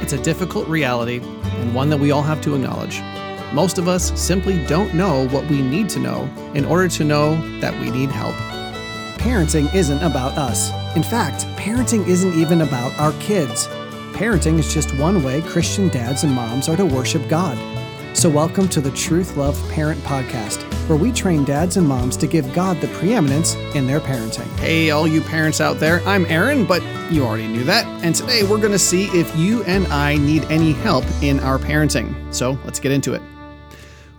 It's a difficult reality and one that we all have to acknowledge. Most of us simply don't know what we need to know in order to know that we need help. Parenting isn't about us. In fact, parenting isn't even about our kids. Parenting is just one way Christian dads and moms are to worship God. So, welcome to the Truth Love Parent Podcast, where we train dads and moms to give God the preeminence in their parenting. Hey, all you parents out there, I'm Aaron, but you already knew that. And today we're going to see if you and I need any help in our parenting. So, let's get into it.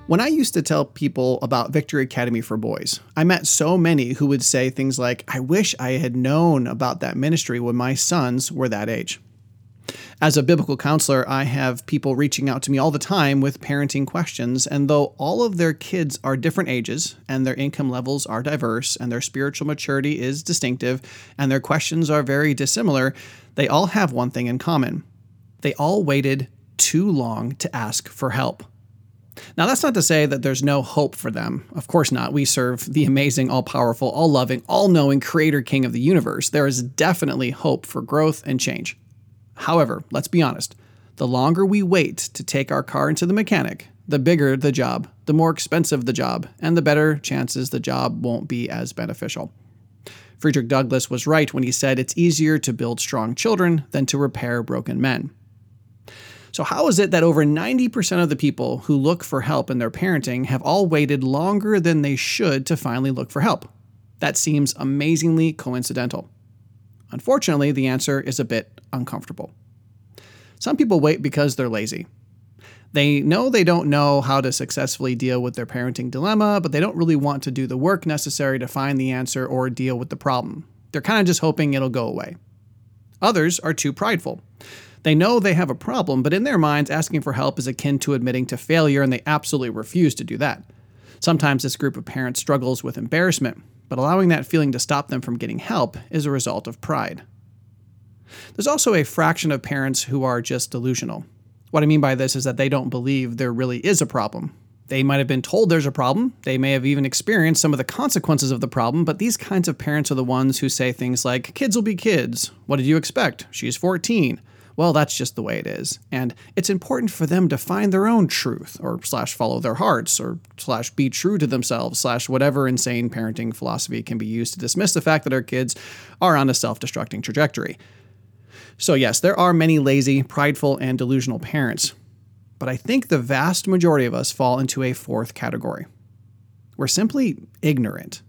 When I used to tell people about Victory Academy for Boys, I met so many who would say things like, I wish I had known about that ministry when my sons were that age. As a biblical counselor, I have people reaching out to me all the time with parenting questions, and though all of their kids are different ages, and their income levels are diverse, and their spiritual maturity is distinctive, and their questions are very dissimilar, they all have one thing in common. They all waited too long to ask for help. Now, that's not to say that there's no hope for them. Of course not. We serve the amazing, all powerful, all loving, all knowing Creator King of the universe. There is definitely hope for growth and change. However, let's be honest, the longer we wait to take our car into the mechanic, the bigger the job, the more expensive the job, and the better chances the job won't be as beneficial. Frederick Douglass was right when he said it's easier to build strong children than to repair broken men. So, how is it that over 90% of the people who look for help in their parenting have all waited longer than they should to finally look for help? That seems amazingly coincidental. Unfortunately, the answer is a bit uncomfortable. Some people wait because they're lazy. They know they don't know how to successfully deal with their parenting dilemma, but they don't really want to do the work necessary to find the answer or deal with the problem. They're kind of just hoping it'll go away. Others are too prideful. They know they have a problem, but in their minds, asking for help is akin to admitting to failure, and they absolutely refuse to do that. Sometimes this group of parents struggles with embarrassment, but allowing that feeling to stop them from getting help is a result of pride. There's also a fraction of parents who are just delusional. What I mean by this is that they don't believe there really is a problem. They might have been told there's a problem, they may have even experienced some of the consequences of the problem, but these kinds of parents are the ones who say things like, kids will be kids. What did you expect? She's 14 well, that's just the way it is. And it's important for them to find their own truth, or slash follow their hearts, or slash be true to themselves, slash whatever insane parenting philosophy can be used to dismiss the fact that our kids are on a self destructing trajectory. So, yes, there are many lazy, prideful, and delusional parents, but I think the vast majority of us fall into a fourth category. We're simply ignorant.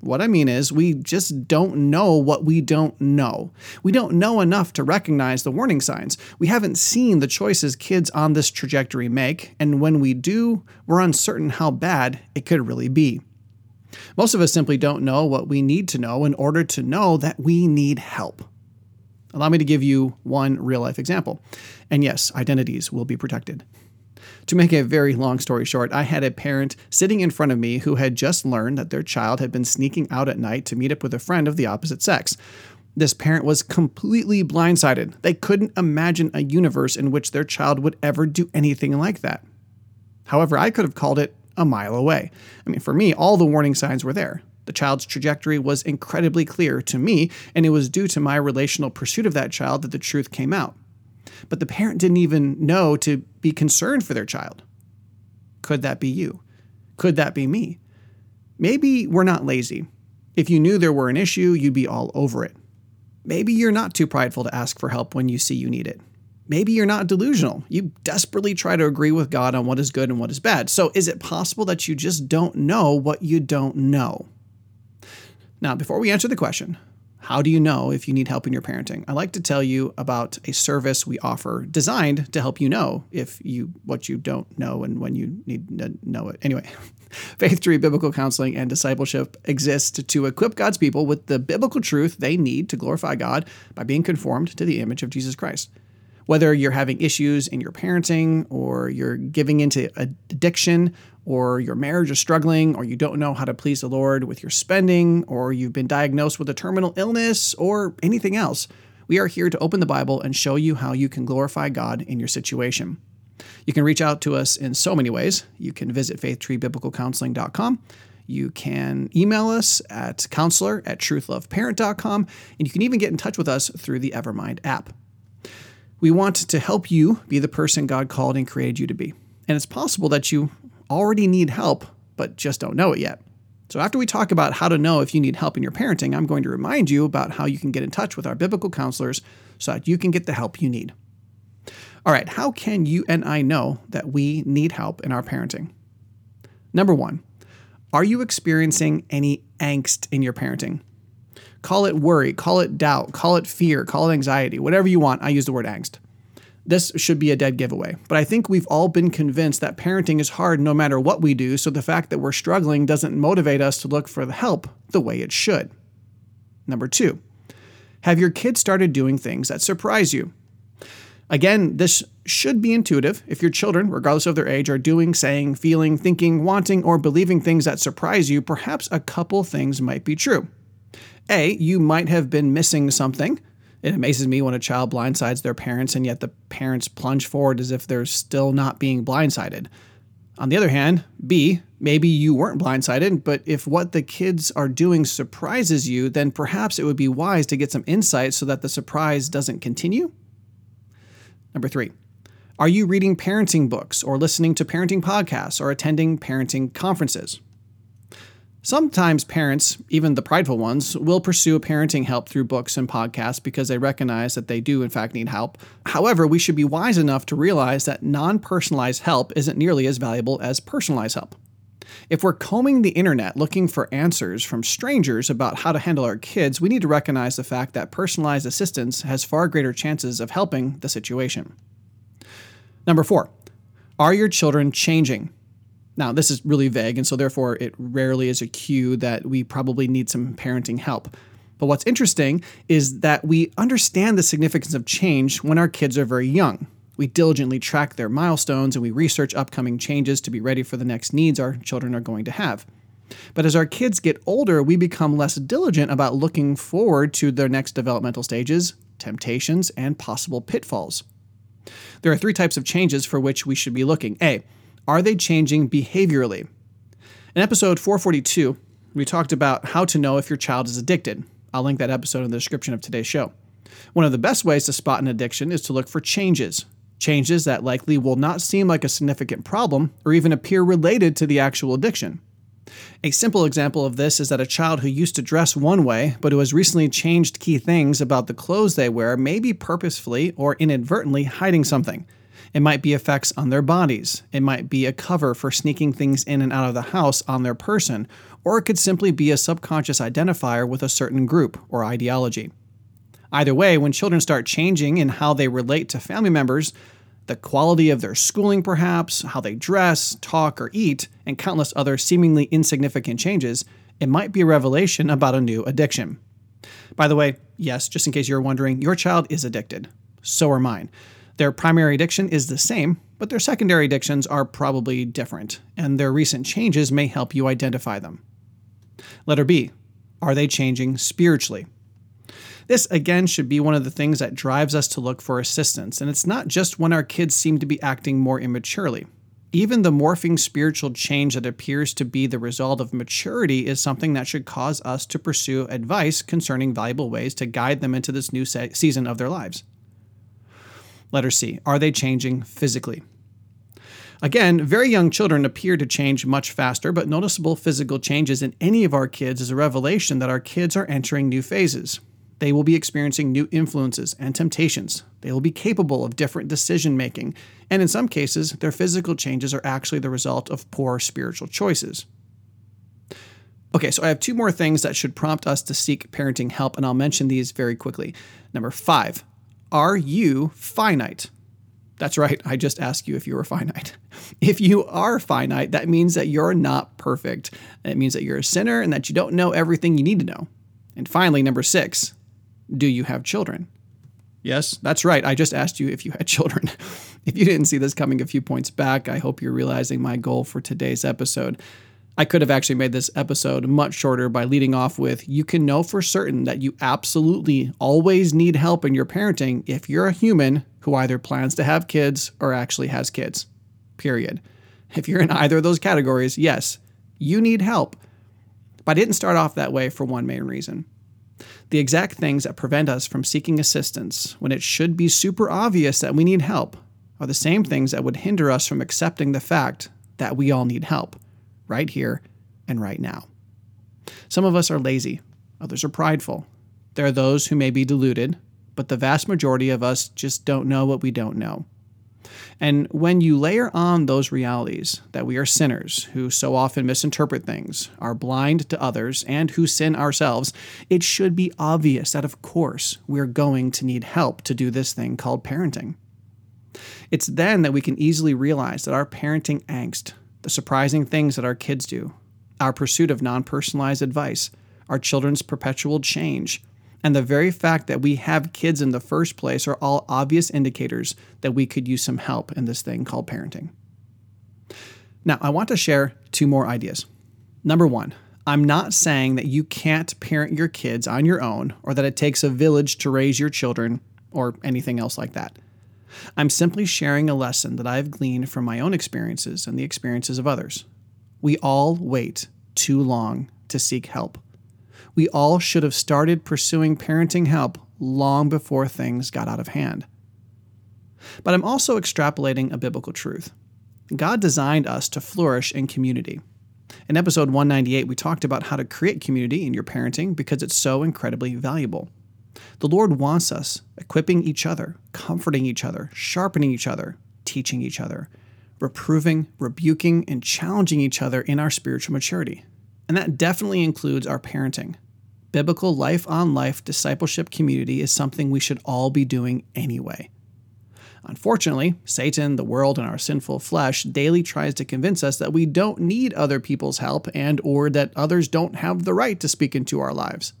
What I mean is, we just don't know what we don't know. We don't know enough to recognize the warning signs. We haven't seen the choices kids on this trajectory make, and when we do, we're uncertain how bad it could really be. Most of us simply don't know what we need to know in order to know that we need help. Allow me to give you one real life example. And yes, identities will be protected. To make a very long story short, I had a parent sitting in front of me who had just learned that their child had been sneaking out at night to meet up with a friend of the opposite sex. This parent was completely blindsided. They couldn't imagine a universe in which their child would ever do anything like that. However, I could have called it a mile away. I mean, for me, all the warning signs were there. The child's trajectory was incredibly clear to me, and it was due to my relational pursuit of that child that the truth came out. But the parent didn't even know to be concerned for their child. Could that be you? Could that be me? Maybe we're not lazy. If you knew there were an issue, you'd be all over it. Maybe you're not too prideful to ask for help when you see you need it. Maybe you're not delusional. You desperately try to agree with God on what is good and what is bad. So, is it possible that you just don't know what you don't know? Now, before we answer the question, how do you know if you need help in your parenting? I like to tell you about a service we offer designed to help you know if you what you don't know and when you need to know it. Anyway, Faith Tree Biblical Counseling and Discipleship exists to equip God's people with the biblical truth they need to glorify God by being conformed to the image of Jesus Christ. Whether you're having issues in your parenting or you're giving into addiction or your marriage is struggling or you don't know how to please the Lord with your spending or you've been diagnosed with a terminal illness or anything else, we are here to open the Bible and show you how you can glorify God in your situation. You can reach out to us in so many ways. You can visit faithtreebiblicalcounseling.com. You can email us at counselor at truthloveparent.com. And you can even get in touch with us through the Evermind app. We want to help you be the person God called and created you to be. And it's possible that you already need help, but just don't know it yet. So, after we talk about how to know if you need help in your parenting, I'm going to remind you about how you can get in touch with our biblical counselors so that you can get the help you need. All right, how can you and I know that we need help in our parenting? Number one, are you experiencing any angst in your parenting? Call it worry, call it doubt, call it fear, call it anxiety, whatever you want. I use the word angst. This should be a dead giveaway. But I think we've all been convinced that parenting is hard no matter what we do, so the fact that we're struggling doesn't motivate us to look for the help the way it should. Number two, have your kids started doing things that surprise you? Again, this should be intuitive if your children, regardless of their age, are doing, saying, feeling, thinking, wanting, or believing things that surprise you, perhaps a couple things might be true. A, you might have been missing something. It amazes me when a child blindsides their parents and yet the parents plunge forward as if they're still not being blindsided. On the other hand, B, maybe you weren't blindsided, but if what the kids are doing surprises you, then perhaps it would be wise to get some insight so that the surprise doesn't continue. Number three, are you reading parenting books or listening to parenting podcasts or attending parenting conferences? Sometimes parents, even the prideful ones, will pursue parenting help through books and podcasts because they recognize that they do, in fact, need help. However, we should be wise enough to realize that non personalized help isn't nearly as valuable as personalized help. If we're combing the internet looking for answers from strangers about how to handle our kids, we need to recognize the fact that personalized assistance has far greater chances of helping the situation. Number four, are your children changing? Now, this is really vague, and so therefore it rarely is a cue that we probably need some parenting help. But what's interesting is that we understand the significance of change when our kids are very young. We diligently track their milestones and we research upcoming changes to be ready for the next needs our children are going to have. But as our kids get older, we become less diligent about looking forward to their next developmental stages, temptations, and possible pitfalls. There are three types of changes for which we should be looking. A, are they changing behaviorally? In episode 442, we talked about how to know if your child is addicted. I'll link that episode in the description of today's show. One of the best ways to spot an addiction is to look for changes. Changes that likely will not seem like a significant problem or even appear related to the actual addiction. A simple example of this is that a child who used to dress one way, but who has recently changed key things about the clothes they wear, may be purposefully or inadvertently hiding something. It might be effects on their bodies. It might be a cover for sneaking things in and out of the house on their person, or it could simply be a subconscious identifier with a certain group or ideology. Either way, when children start changing in how they relate to family members, the quality of their schooling, perhaps, how they dress, talk, or eat, and countless other seemingly insignificant changes, it might be a revelation about a new addiction. By the way, yes, just in case you're wondering, your child is addicted. So are mine. Their primary addiction is the same, but their secondary addictions are probably different, and their recent changes may help you identify them. Letter B Are they changing spiritually? This, again, should be one of the things that drives us to look for assistance, and it's not just when our kids seem to be acting more immaturely. Even the morphing spiritual change that appears to be the result of maturity is something that should cause us to pursue advice concerning valuable ways to guide them into this new se- season of their lives. Letter C. Are they changing physically? Again, very young children appear to change much faster, but noticeable physical changes in any of our kids is a revelation that our kids are entering new phases. They will be experiencing new influences and temptations. They will be capable of different decision making, and in some cases, their physical changes are actually the result of poor spiritual choices. Okay, so I have two more things that should prompt us to seek parenting help, and I'll mention these very quickly. Number five, are you finite? That's right, I just asked you if you were finite. If you are finite, that means that you're not perfect. It means that you're a sinner and that you don't know everything you need to know. And finally, number six, do you have children? Yes, that's right. I just asked you if you had children. If you didn't see this coming a few points back, I hope you're realizing my goal for today's episode. I could have actually made this episode much shorter by leading off with you can know for certain that you absolutely always need help in your parenting if you're a human who either plans to have kids or actually has kids. Period. If you're in either of those categories, yes, you need help. But I didn't start off that way for one main reason. The exact things that prevent us from seeking assistance when it should be super obvious that we need help are the same things that would hinder us from accepting the fact that we all need help, right here and right now. Some of us are lazy, others are prideful. There are those who may be deluded, but the vast majority of us just don't know what we don't know. And when you layer on those realities that we are sinners who so often misinterpret things, are blind to others, and who sin ourselves, it should be obvious that, of course, we're going to need help to do this thing called parenting. It's then that we can easily realize that our parenting angst, the surprising things that our kids do, our pursuit of non personalized advice, our children's perpetual change, and the very fact that we have kids in the first place are all obvious indicators that we could use some help in this thing called parenting. Now, I want to share two more ideas. Number one, I'm not saying that you can't parent your kids on your own or that it takes a village to raise your children or anything else like that. I'm simply sharing a lesson that I've gleaned from my own experiences and the experiences of others. We all wait too long to seek help we all should have started pursuing parenting help long before things got out of hand. But I'm also extrapolating a biblical truth. God designed us to flourish in community. In episode 198, we talked about how to create community in your parenting because it's so incredibly valuable. The Lord wants us equipping each other, comforting each other, sharpening each other, teaching each other, reproving, rebuking, and challenging each other in our spiritual maturity. And that definitely includes our parenting biblical life on life discipleship community is something we should all be doing anyway. Unfortunately, Satan, the world, and our sinful flesh daily tries to convince us that we don't need other people's help and or that others don't have the right to speak into our lives.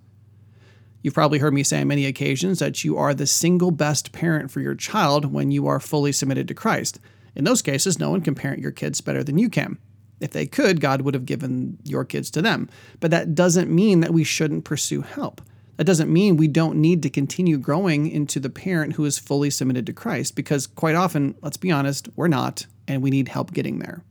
You've probably heard me say on many occasions that you are the single best parent for your child when you are fully submitted to Christ. In those cases, no one can parent your kids better than you can. If they could, God would have given your kids to them. But that doesn't mean that we shouldn't pursue help. That doesn't mean we don't need to continue growing into the parent who is fully submitted to Christ, because quite often, let's be honest, we're not, and we need help getting there.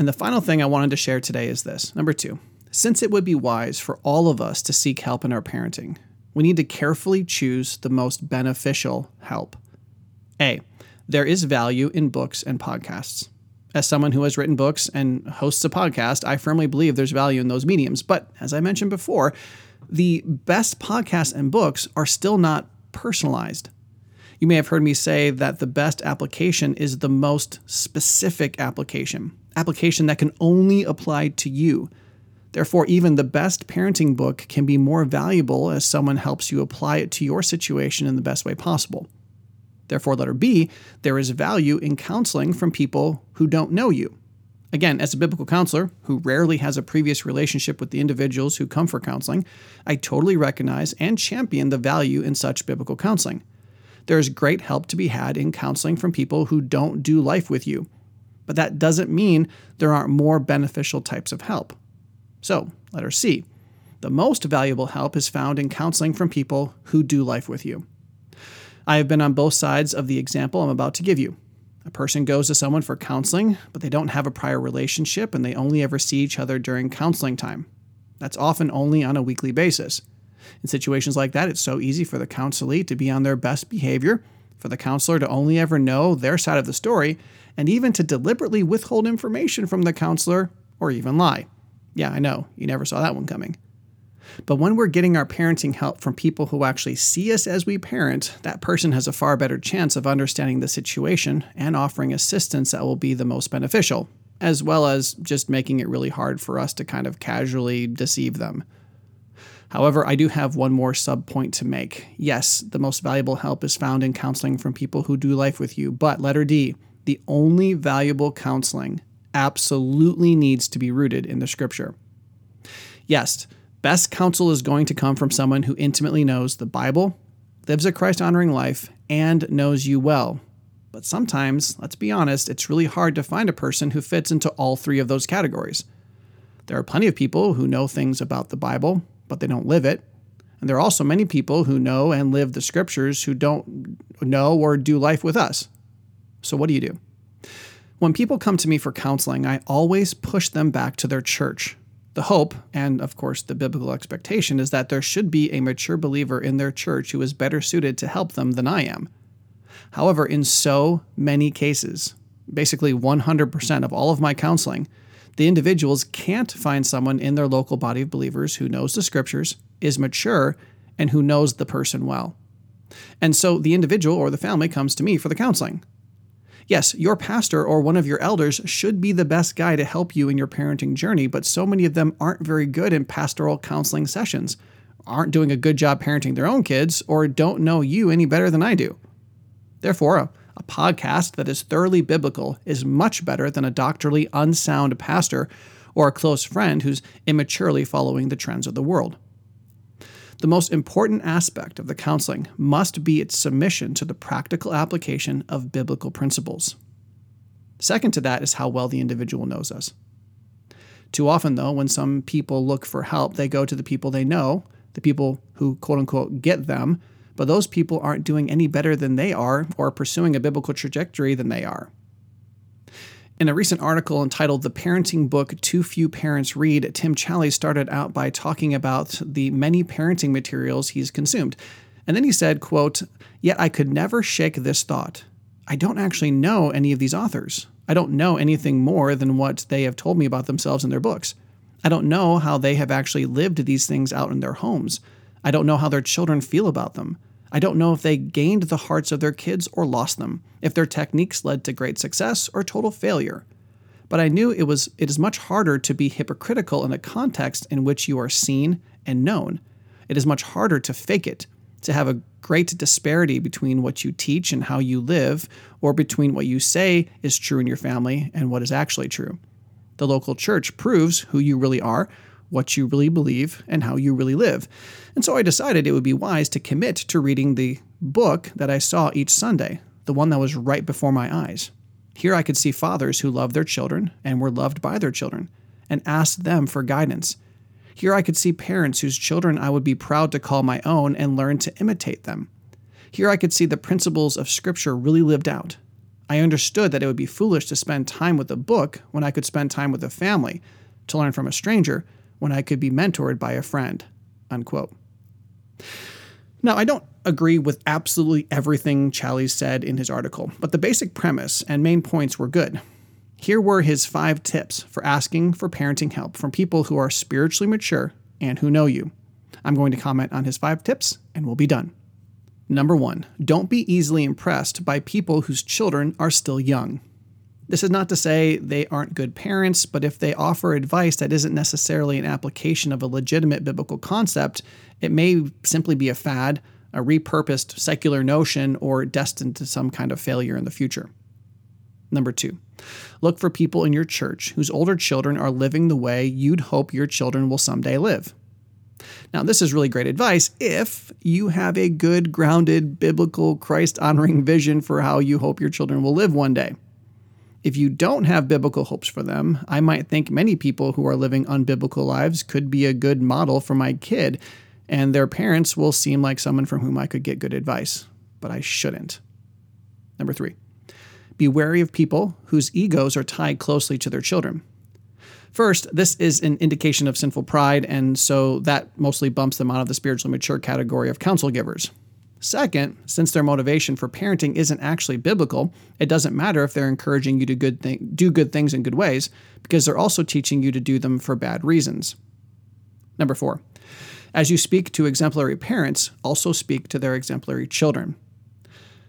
And the final thing I wanted to share today is this number two, since it would be wise for all of us to seek help in our parenting, we need to carefully choose the most beneficial help. A, there is value in books and podcasts as someone who has written books and hosts a podcast, I firmly believe there's value in those mediums. But as I mentioned before, the best podcasts and books are still not personalized. You may have heard me say that the best application is the most specific application, application that can only apply to you. Therefore, even the best parenting book can be more valuable as someone helps you apply it to your situation in the best way possible. Therefore, letter B, there is value in counseling from people who don't know you. Again, as a biblical counselor who rarely has a previous relationship with the individuals who come for counseling, I totally recognize and champion the value in such biblical counseling. There is great help to be had in counseling from people who don't do life with you, but that doesn't mean there aren't more beneficial types of help. So, letter C, the most valuable help is found in counseling from people who do life with you. I have been on both sides of the example I'm about to give you. A person goes to someone for counseling, but they don't have a prior relationship and they only ever see each other during counseling time. That's often only on a weekly basis. In situations like that, it's so easy for the counselee to be on their best behavior, for the counselor to only ever know their side of the story, and even to deliberately withhold information from the counselor or even lie. Yeah, I know, you never saw that one coming. But when we're getting our parenting help from people who actually see us as we parent, that person has a far better chance of understanding the situation and offering assistance that will be the most beneficial, as well as just making it really hard for us to kind of casually deceive them. However, I do have one more sub point to make. Yes, the most valuable help is found in counseling from people who do life with you, but letter D, the only valuable counseling absolutely needs to be rooted in the scripture. Yes, Best counsel is going to come from someone who intimately knows the Bible, lives a Christ honoring life, and knows you well. But sometimes, let's be honest, it's really hard to find a person who fits into all three of those categories. There are plenty of people who know things about the Bible, but they don't live it. And there are also many people who know and live the scriptures who don't know or do life with us. So, what do you do? When people come to me for counseling, I always push them back to their church The hope, and of course the biblical expectation, is that there should be a mature believer in their church who is better suited to help them than I am. However, in so many cases, basically 100% of all of my counseling, the individuals can't find someone in their local body of believers who knows the scriptures, is mature, and who knows the person well. And so the individual or the family comes to me for the counseling. Yes, your pastor or one of your elders should be the best guy to help you in your parenting journey, but so many of them aren't very good in pastoral counseling sessions, aren't doing a good job parenting their own kids, or don't know you any better than I do. Therefore, a, a podcast that is thoroughly biblical is much better than a doctrinally unsound pastor or a close friend who's immaturely following the trends of the world. The most important aspect of the counseling must be its submission to the practical application of biblical principles. Second to that is how well the individual knows us. Too often, though, when some people look for help, they go to the people they know, the people who quote unquote get them, but those people aren't doing any better than they are or pursuing a biblical trajectory than they are. In a recent article entitled The Parenting Book Too Few Parents Read, Tim Challies started out by talking about the many parenting materials he's consumed. And then he said, quote, Yet I could never shake this thought. I don't actually know any of these authors. I don't know anything more than what they have told me about themselves in their books. I don't know how they have actually lived these things out in their homes. I don't know how their children feel about them. I don't know if they gained the hearts of their kids or lost them, if their techniques led to great success or total failure. But I knew it was it is much harder to be hypocritical in a context in which you are seen and known. It is much harder to fake it, to have a great disparity between what you teach and how you live, or between what you say is true in your family and what is actually true. The local church proves who you really are what you really believe, and how you really live. And so I decided it would be wise to commit to reading the book that I saw each Sunday, the one that was right before my eyes. Here I could see fathers who loved their children and were loved by their children, and asked them for guidance. Here I could see parents whose children I would be proud to call my own and learn to imitate them. Here I could see the principles of Scripture really lived out. I understood that it would be foolish to spend time with a book when I could spend time with a family, to learn from a stranger, when I could be mentored by a friend. Unquote. Now, I don't agree with absolutely everything Challies said in his article, but the basic premise and main points were good. Here were his five tips for asking for parenting help from people who are spiritually mature and who know you. I'm going to comment on his five tips and we'll be done. Number one, don't be easily impressed by people whose children are still young. This is not to say they aren't good parents, but if they offer advice that isn't necessarily an application of a legitimate biblical concept, it may simply be a fad, a repurposed secular notion, or destined to some kind of failure in the future. Number two, look for people in your church whose older children are living the way you'd hope your children will someday live. Now, this is really great advice if you have a good, grounded, biblical, Christ honoring vision for how you hope your children will live one day. If you don't have biblical hopes for them, I might think many people who are living unbiblical lives could be a good model for my kid, and their parents will seem like someone from whom I could get good advice, but I shouldn't. Number three, be wary of people whose egos are tied closely to their children. First, this is an indication of sinful pride, and so that mostly bumps them out of the spiritually mature category of counsel givers. Second, since their motivation for parenting isn't actually biblical, it doesn't matter if they're encouraging you to good thing, do good things in good ways, because they're also teaching you to do them for bad reasons. Number four, as you speak to exemplary parents, also speak to their exemplary children.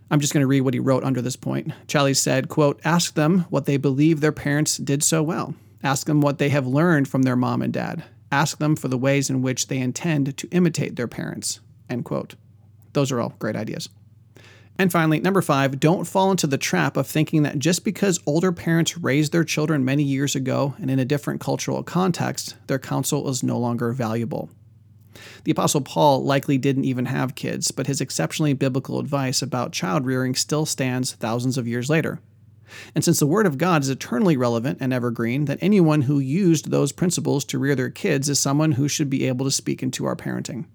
I'm just going to read what he wrote under this point. Challies said, quote, ask them what they believe their parents did so well. Ask them what they have learned from their mom and dad. Ask them for the ways in which they intend to imitate their parents. End quote. Those are all great ideas. And finally, number five, don't fall into the trap of thinking that just because older parents raised their children many years ago and in a different cultural context, their counsel is no longer valuable. The Apostle Paul likely didn't even have kids, but his exceptionally biblical advice about child rearing still stands thousands of years later. And since the Word of God is eternally relevant and evergreen, then anyone who used those principles to rear their kids is someone who should be able to speak into our parenting.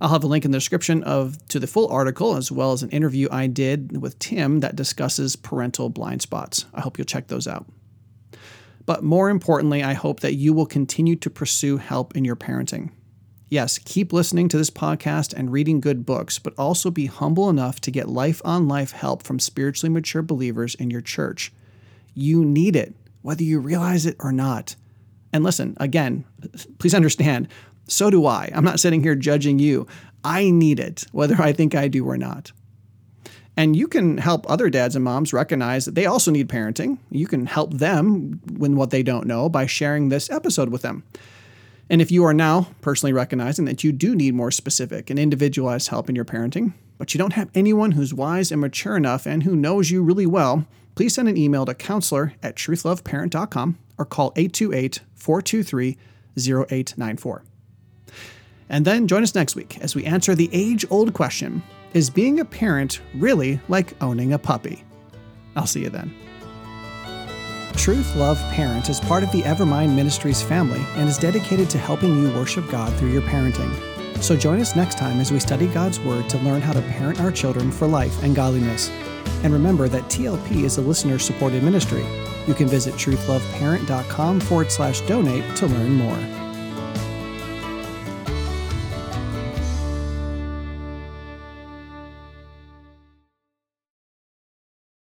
I'll have a link in the description of to the full article as well as an interview I did with Tim that discusses parental blind spots. I hope you'll check those out. But more importantly, I hope that you will continue to pursue help in your parenting. Yes, keep listening to this podcast and reading good books, but also be humble enough to get life on life help from spiritually mature believers in your church. You need it, whether you realize it or not. And listen, again, please understand, so do I. I'm not sitting here judging you. I need it, whether I think I do or not. And you can help other dads and moms recognize that they also need parenting. You can help them with what they don't know by sharing this episode with them. And if you are now personally recognizing that you do need more specific and individualized help in your parenting, but you don't have anyone who's wise and mature enough and who knows you really well, please send an email to counselor at truthloveparent.com or call 828 423 0894. And then join us next week as we answer the age old question Is being a parent really like owning a puppy? I'll see you then. Truth Love Parent is part of the Evermind Ministries family and is dedicated to helping you worship God through your parenting. So join us next time as we study God's Word to learn how to parent our children for life and godliness. And remember that TLP is a listener supported ministry. You can visit truthloveparent.com forward slash donate to learn more.